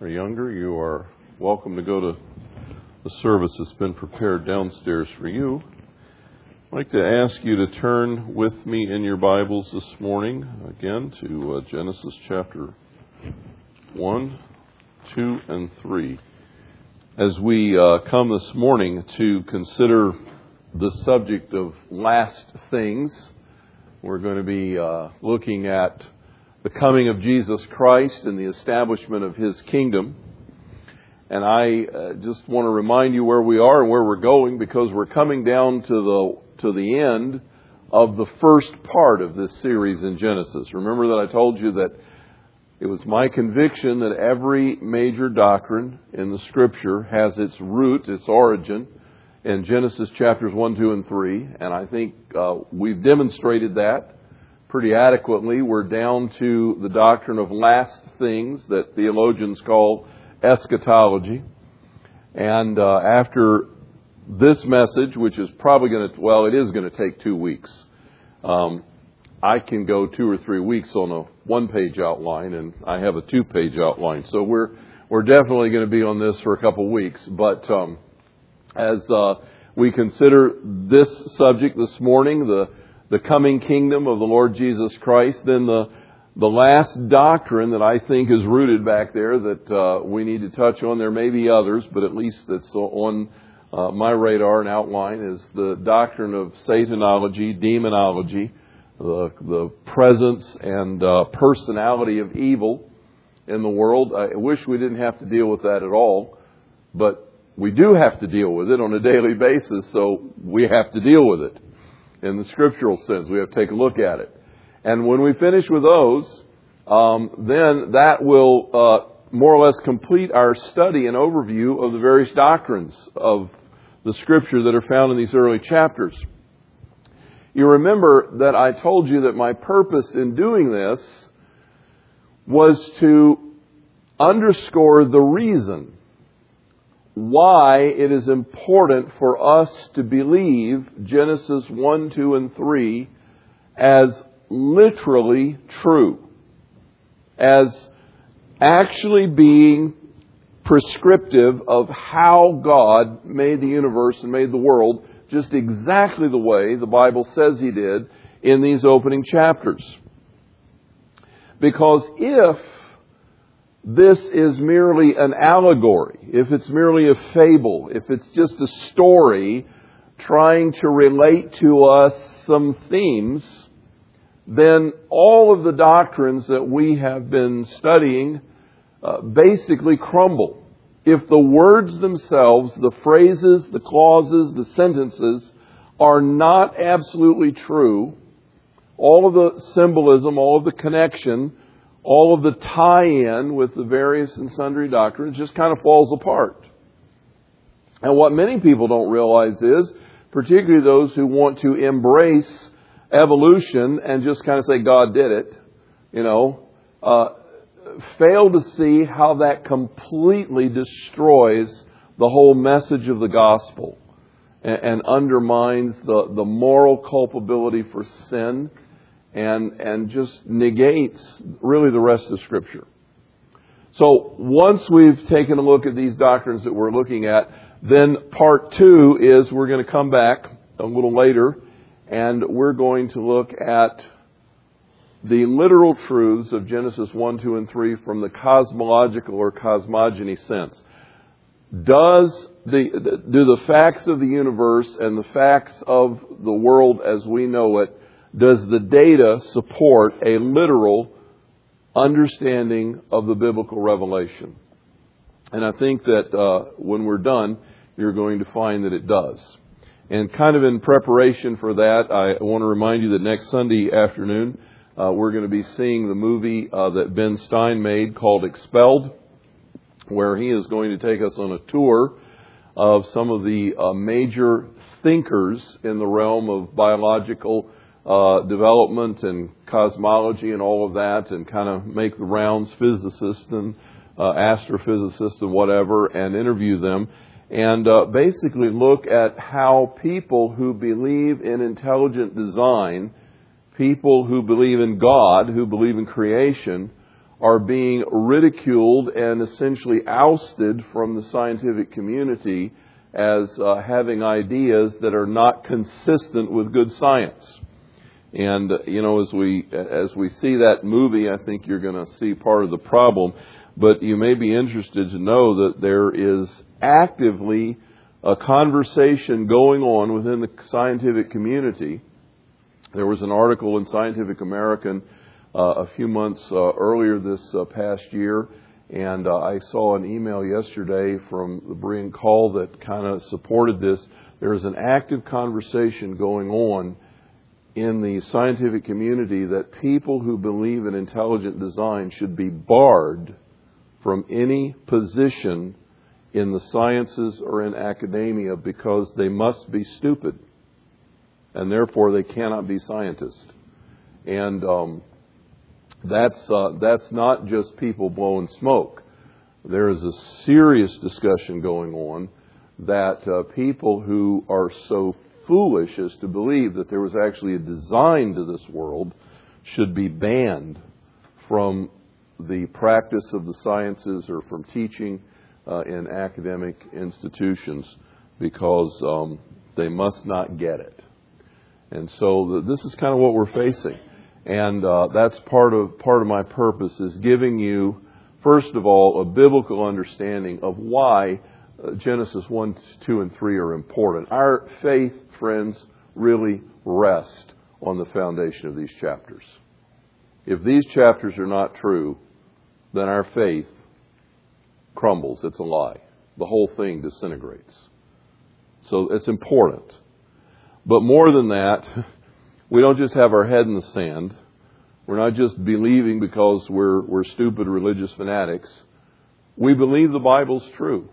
or younger, you are welcome to go to the service that's been prepared downstairs for you. I'd like to ask you to turn with me in your Bibles this morning again to uh, Genesis chapter 1, 2, and 3. As we uh, come this morning to consider the subject of last things, we're going to be uh, looking at the coming of Jesus Christ and the establishment of His kingdom. And I uh, just want to remind you where we are and where we're going because we're coming down to the to the end of the first part of this series in Genesis. Remember that I told you that it was my conviction that every major doctrine in the Scripture has its root, its origin in Genesis chapters 1, 2, and 3. And I think uh, we've demonstrated that pretty adequately. We're down to the doctrine of last things that theologians call eschatology. And uh, after this message, which is probably going to, well, it is going to take two weeks. Um, I can go two or three weeks on a one page outline, and I have a two page outline. So we're, we're definitely going to be on this for a couple of weeks. But um, as uh, we consider this subject this morning, the the coming kingdom of the Lord Jesus Christ, then the the last doctrine that I think is rooted back there that uh, we need to touch on. There may be others, but at least that's on uh, my radar and outline is the doctrine of Satanology, demonology, the the presence and uh, personality of evil in the world. I wish we didn't have to deal with that at all, but we do have to deal with it on a daily basis, so we have to deal with it in the scriptural sense. We have to take a look at it. And when we finish with those, um, then that will uh, more or less complete our study and overview of the various doctrines of the scripture that are found in these early chapters. You remember that I told you that my purpose in doing this was to underscore the reason why it is important for us to believe Genesis 1, 2, and 3 as literally true, as actually being prescriptive of how God made the universe and made the world just exactly the way the Bible says He did in these opening chapters. Because if this is merely an allegory, if it's merely a fable, if it's just a story trying to relate to us some themes, then all of the doctrines that we have been studying uh, basically crumble. If the words themselves, the phrases, the clauses, the sentences are not absolutely true, all of the symbolism, all of the connection all of the tie in with the various and sundry doctrines just kind of falls apart. And what many people don't realize is, particularly those who want to embrace evolution and just kind of say God did it, you know, uh, fail to see how that completely destroys the whole message of the gospel and, and undermines the, the moral culpability for sin and, and just negates really the rest of Scripture. So once we've taken a look at these doctrines that we're looking at, then part two is we're going to come back a little later and we're going to look at the literal truths of Genesis 1, 2, and 3 from the cosmological or cosmogony sense. Does the, do the facts of the universe and the facts of the world as we know it does the data support a literal understanding of the biblical revelation? And I think that uh, when we're done, you're going to find that it does. And kind of in preparation for that, I want to remind you that next Sunday afternoon, uh, we're going to be seeing the movie uh, that Ben Stein made called Expelled, where he is going to take us on a tour of some of the uh, major thinkers in the realm of biological uh, development and cosmology and all of that, and kind of make the rounds, physicists and uh, astrophysicists and whatever, and interview them, and uh, basically look at how people who believe in intelligent design, people who believe in God, who believe in creation, are being ridiculed and essentially ousted from the scientific community as uh, having ideas that are not consistent with good science. And you know, as we as we see that movie, I think you're going to see part of the problem. But you may be interested to know that there is actively a conversation going on within the scientific community. There was an article in Scientific American uh, a few months uh, earlier this uh, past year, and uh, I saw an email yesterday from the Brian Call that kind of supported this. There is an active conversation going on in the scientific community that people who believe in intelligent design should be barred from any position in the sciences or in academia because they must be stupid and therefore they cannot be scientists. And um, that's uh, that's not just people blowing smoke. There is a serious discussion going on that uh, people who are so foolish as to believe that there was actually a design to this world should be banned from the practice of the sciences or from teaching uh, in academic institutions because um, they must not get it. And so the, this is kind of what we're facing. And uh, that's part of part of my purpose is giving you, first of all, a biblical understanding of why Uh, Genesis one, two, and three are important. Our faith, friends, really rest on the foundation of these chapters. If these chapters are not true, then our faith crumbles. It's a lie. The whole thing disintegrates. So it's important. But more than that, we don't just have our head in the sand. We're not just believing because we're, we're stupid religious fanatics. We believe the Bible's true.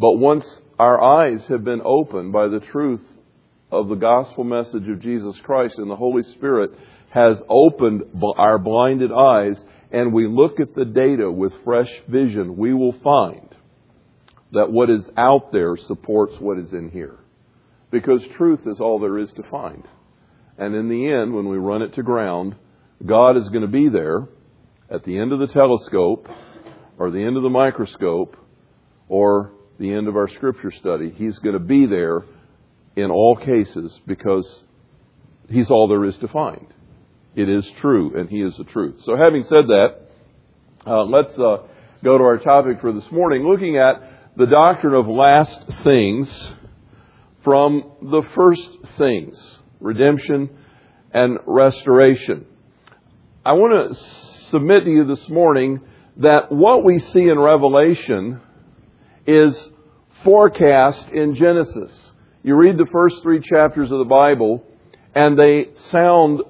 But once our eyes have been opened by the truth of the gospel message of Jesus Christ and the Holy Spirit has opened our blinded eyes and we look at the data with fresh vision, we will find that what is out there supports what is in here. Because truth is all there is to find. And in the end, when we run it to ground, God is going to be there at the end of the telescope or the end of the microscope or the end of our scripture study. He's going to be there in all cases because He's all there is to find. It is true, and He is the truth. So, having said that, uh, let's uh, go to our topic for this morning, looking at the doctrine of last things from the first things redemption and restoration. I want to submit to you this morning that what we see in Revelation is forecast in Genesis. You read the first three chapters of the Bible, and they sound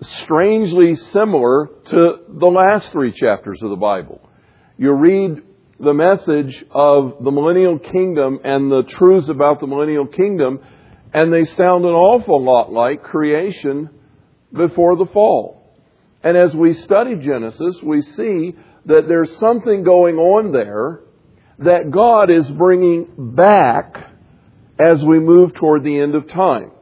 strangely similar to the last three chapters of the Bible. You read the message of the millennial kingdom and the truths about the millennial kingdom, and they sound an awful lot like creation before the fall. And as we study Genesis, we see that there's something going on there that God is bringing back as we move toward the end of time.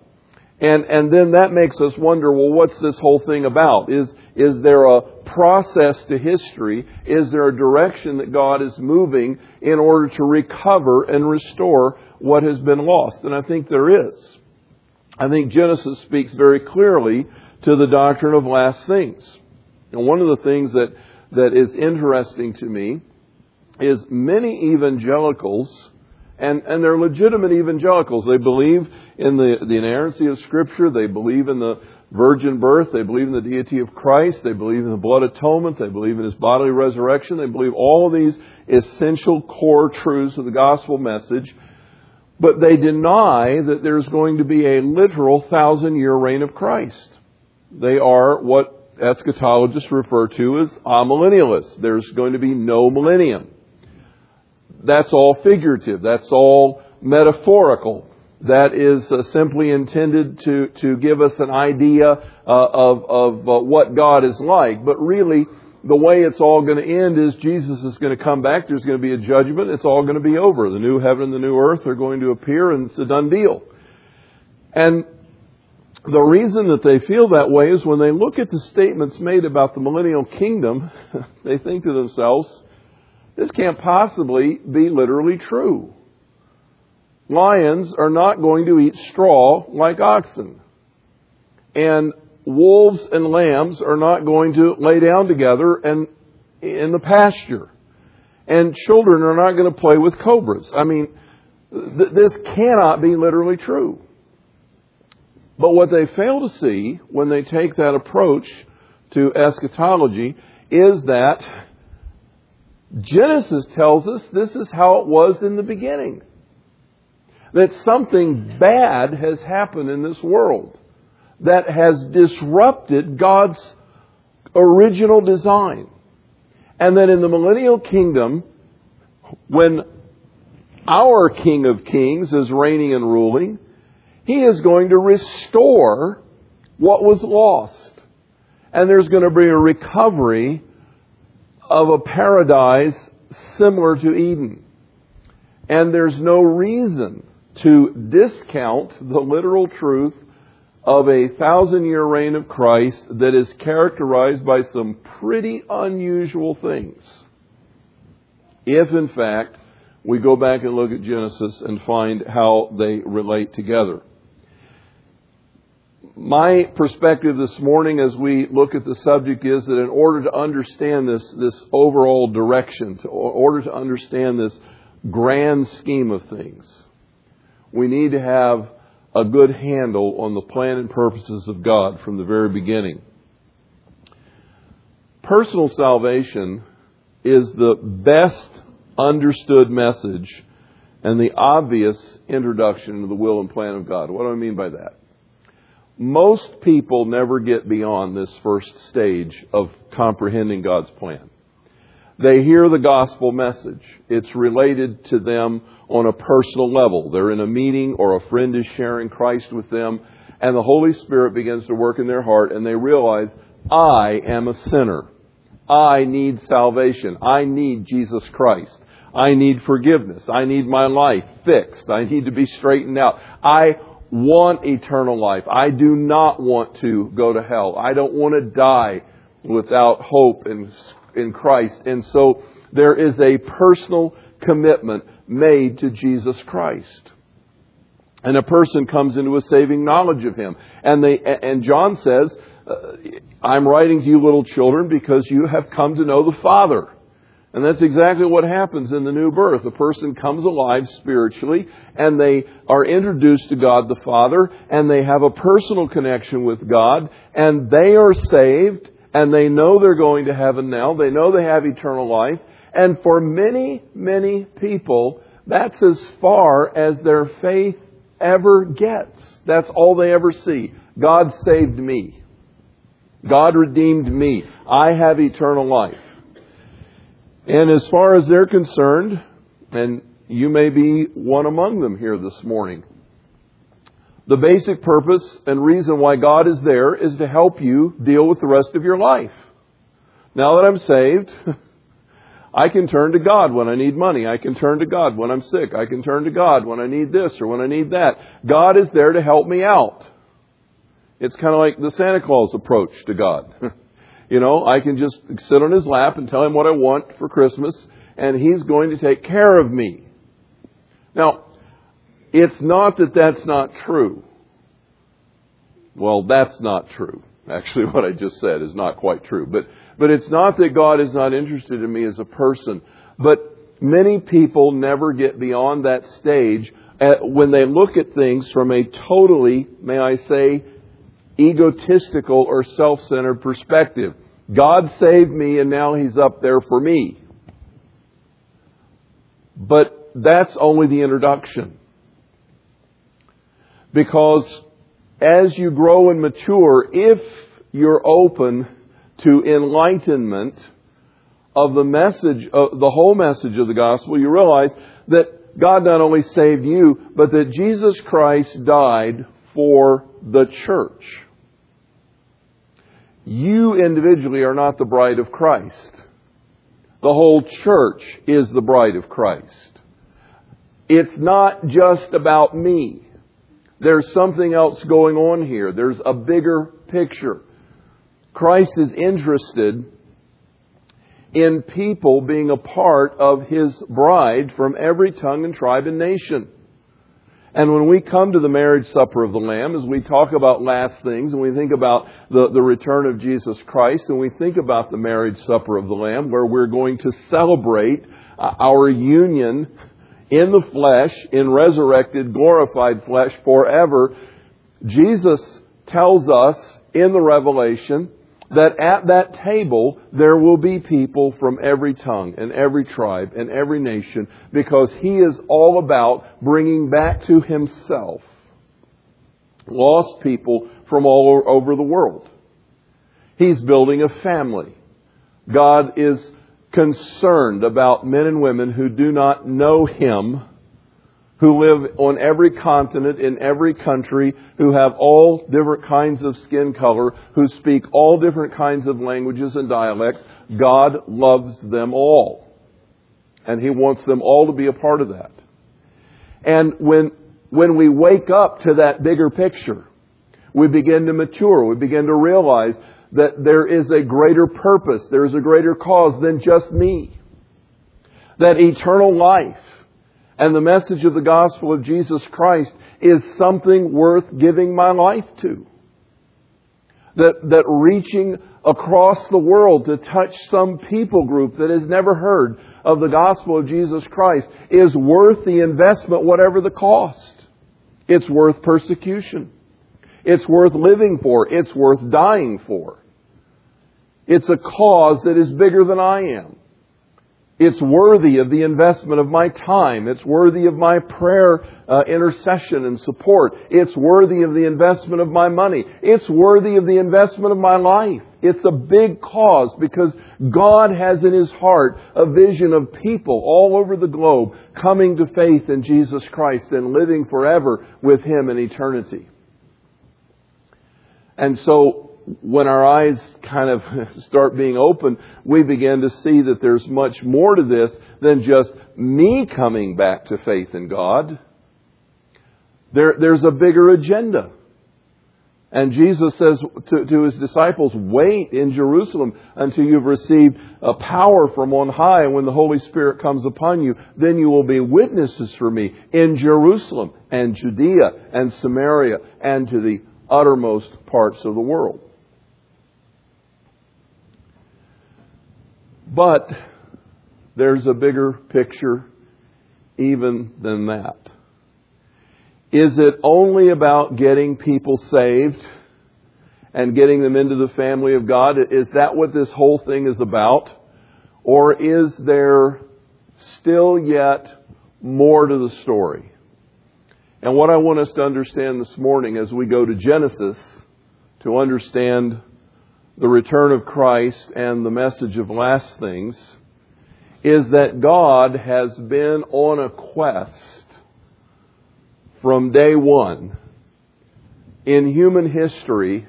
And, and then that makes us wonder, well, what's this whole thing about? Is, is there a process to history? Is there a direction that God is moving in order to recover and restore what has been lost? And I think there is. I think Genesis speaks very clearly to the doctrine of last things. And one of the things that, that is interesting to me is many evangelicals and, and they're legitimate evangelicals. They believe in the, the inerrancy of Scripture. They believe in the virgin birth. They believe in the deity of Christ. They believe in the blood atonement. They believe in His bodily resurrection. They believe all these essential core truths of the gospel message. But they deny that there's going to be a literal thousand year reign of Christ. They are what eschatologists refer to as amillennialists. There's going to be no millennium that's all figurative. That's all metaphorical. That is uh, simply intended to, to give us an idea uh, of, of uh, what God is like. But really, the way it's all going to end is Jesus is going to come back. There's going to be a judgment. It's all going to be over. The new heaven and the new earth are going to appear, and it's a done deal. And the reason that they feel that way is when they look at the statements made about the millennial kingdom, they think to themselves, this can't possibly be literally true. Lions are not going to eat straw like oxen. And wolves and lambs are not going to lay down together and in the pasture. And children are not going to play with cobras. I mean, th- this cannot be literally true. But what they fail to see when they take that approach to eschatology is that Genesis tells us this is how it was in the beginning. That something bad has happened in this world that has disrupted God's original design. And that in the millennial kingdom, when our King of Kings is reigning and ruling, he is going to restore what was lost. And there's going to be a recovery of a paradise similar to Eden. And there's no reason to discount the literal truth of a thousand year reign of Christ that is characterized by some pretty unusual things. If, in fact, we go back and look at Genesis and find how they relate together my perspective this morning as we look at the subject is that in order to understand this, this overall direction, to, in order to understand this grand scheme of things, we need to have a good handle on the plan and purposes of God from the very beginning. Personal salvation is the best understood message and the obvious introduction to the will and plan of God. What do I mean by that? Most people never get beyond this first stage of comprehending God's plan. They hear the gospel message. It's related to them on a personal level. They're in a meeting or a friend is sharing Christ with them and the Holy Spirit begins to work in their heart and they realize, I am a sinner. I need salvation. I need Jesus Christ. I need forgiveness. I need my life fixed. I need to be straightened out. I want eternal life. I do not want to go to hell. I don't want to die without hope in, in Christ. And so there is a personal commitment made to Jesus Christ. And a person comes into a saving knowledge of Him. And they, and John says, uh, I'm writing to you little children because you have come to know the Father. And that's exactly what happens in the new birth. A person comes alive spiritually and they are introduced to God the Father and they have a personal connection with God and they are saved and they know they're going to heaven now. They know they have eternal life. And for many, many people, that's as far as their faith ever gets. That's all they ever see. God saved me. God redeemed me. I have eternal life. And as far as they're concerned, and you may be one among them here this morning, the basic purpose and reason why God is there is to help you deal with the rest of your life. Now that I'm saved, I can turn to God when I need money. I can turn to God when I'm sick. I can turn to God when I need this or when I need that. God is there to help me out. It's kind of like the Santa Claus approach to God. You know, I can just sit on his lap and tell him what I want for Christmas, and he's going to take care of me. Now, it's not that that's not true. Well, that's not true. Actually, what I just said is not quite true. But, but it's not that God is not interested in me as a person. But many people never get beyond that stage uh, when they look at things from a totally, may I say, egotistical or self centered perspective. God saved me and now He's up there for me. But that's only the introduction. Because as you grow and mature, if you're open to enlightenment of the message, of the whole message of the gospel, you realize that God not only saved you, but that Jesus Christ died for the church. You individually are not the bride of Christ. The whole church is the bride of Christ. It's not just about me. There's something else going on here. There's a bigger picture. Christ is interested in people being a part of His bride from every tongue and tribe and nation. And when we come to the marriage supper of the Lamb, as we talk about last things, and we think about the, the return of Jesus Christ, and we think about the marriage supper of the Lamb, where we're going to celebrate uh, our union in the flesh, in resurrected, glorified flesh forever, Jesus tells us in the Revelation that at that table there will be people from every tongue and every tribe and every nation because he is all about bringing back to himself lost people from all over the world. He's building a family. God is concerned about men and women who do not know him who live on every continent, in every country, who have all different kinds of skin color, who speak all different kinds of languages and dialects. God loves them all. And He wants them all to be a part of that. And when, when we wake up to that bigger picture, we begin to mature. We begin to realize that there is a greater purpose, there is a greater cause than just me. That eternal life and the message of the gospel of Jesus Christ is something worth giving my life to. That, that reaching across the world to touch some people group that has never heard of the gospel of Jesus Christ is worth the investment, whatever the cost. It's worth persecution. It's worth living for. It's worth dying for. It's a cause that is bigger than I am. It's worthy of the investment of my time. It's worthy of my prayer, uh, intercession, and support. It's worthy of the investment of my money. It's worthy of the investment of my life. It's a big cause because God has in His heart a vision of people all over the globe coming to faith in Jesus Christ and living forever with Him in eternity. And so when our eyes kind of start being open, we begin to see that there's much more to this than just me coming back to faith in God. There, there's a bigger agenda. And Jesus says to, to, his disciples, wait in Jerusalem until you've received a power from on high. And when the Holy Spirit comes upon you, then you will be witnesses for me in Jerusalem and Judea and Samaria and to the uttermost parts of the world. But there's a bigger picture even than that. Is it only about getting people saved and getting them into the family of God? Is that what this whole thing is about? Or is there still yet more to the story? And what I want us to understand this morning as we go to Genesis to understand the return of Christ and the message of last things is that God has been on a quest from day one in human history,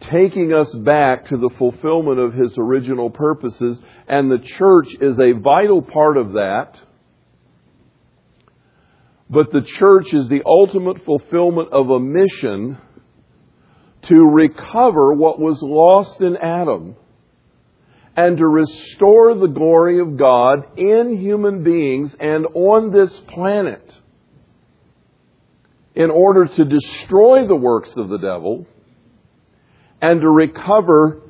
taking us back to the fulfillment of His original purposes, and the church is a vital part of that. But the church is the ultimate fulfillment of a mission to recover what was lost in Adam and to restore the glory of God in human beings and on this planet in order to destroy the works of the devil and to recover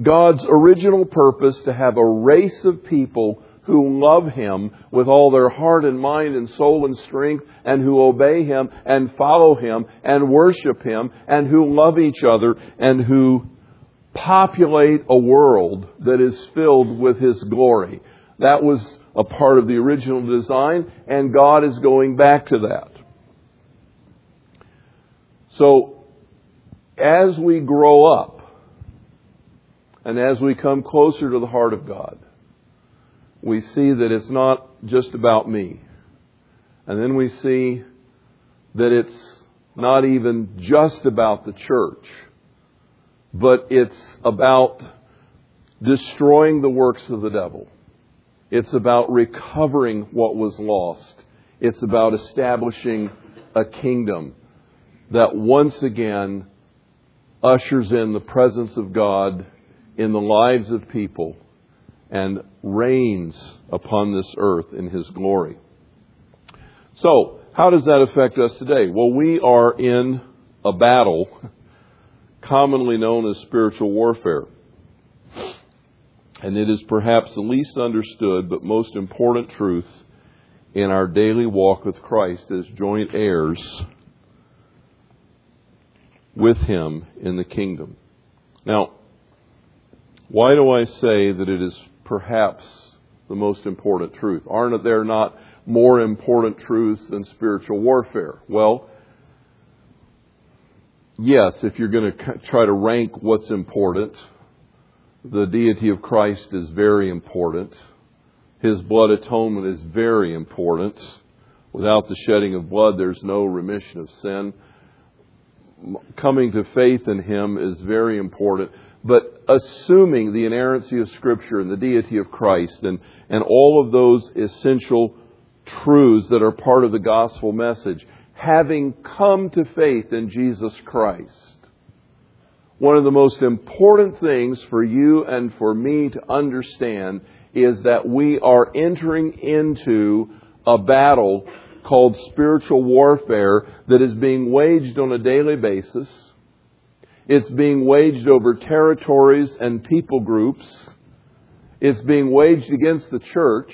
God's original purpose to have a race of people who love Him with all their heart and mind and soul and strength, and who obey Him and follow Him and worship Him, and who love each other, and who populate a world that is filled with His glory. That was a part of the original design, and God is going back to that. So, as we grow up, and as we come closer to the heart of God, we see that it's not just about me. And then we see that it's not even just about the church, but it's about destroying the works of the devil. It's about recovering what was lost. It's about establishing a kingdom. that once again ushers in the presence of God in the lives of people and reigns upon this earth in His glory. So, how does that affect us today? Well, we are in a battle commonly known as spiritual warfare. And it is perhaps the least understood but most important truth in our daily walk with Christ as joint heirs with Him in the kingdom. Now, why do I say that it is perhaps the most important truth? Aren't there not more important truths than spiritual warfare? Well, yes, if you're going to try to rank what's important, the deity of Christ is very important. His blood atonement is very important. Without the shedding of blood, there's no remission of sin. Coming to faith in Him is very important. But assuming the inerrancy of Scripture and the deity of Christ and, and all of those essential truths that are part of the gospel message, having come to faith in Jesus Christ, one of the most important things for you and for me to understand is that we are entering into a battle called spiritual warfare that is being waged on a daily basis. It's being waged over territories and people groups. It's being waged against the church.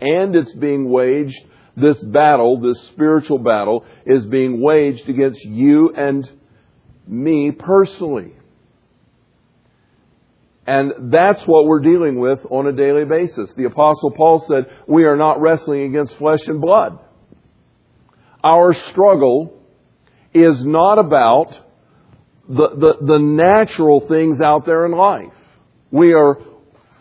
And it's being waged, this battle, this spiritual battle, is being waged against you and me personally. And that's what we're dealing with on a daily basis. The apostle Paul said, we are not wrestling against flesh and blood. Our struggle is not about the, the, the natural things out there in life. We are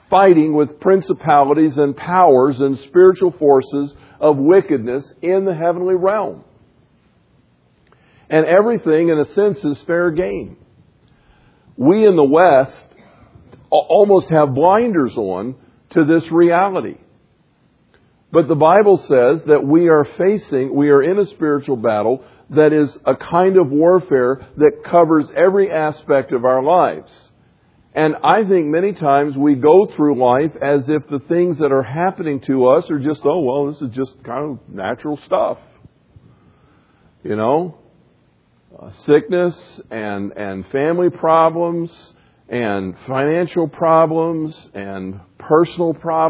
fighting with principalities and powers and spiritual forces of wickedness in the heavenly realm. And everything, in a sense, is fair game. We in the West almost have blinders on to this reality. But the Bible says that we are facing, we are in a spiritual battle that is a kind of warfare that covers every aspect of our lives. And I think many times we go through life as if the things that are happening to us are just, oh, well, this is just kind of natural stuff. You know? uh, sickness and, and family problems and financial problems and personal problems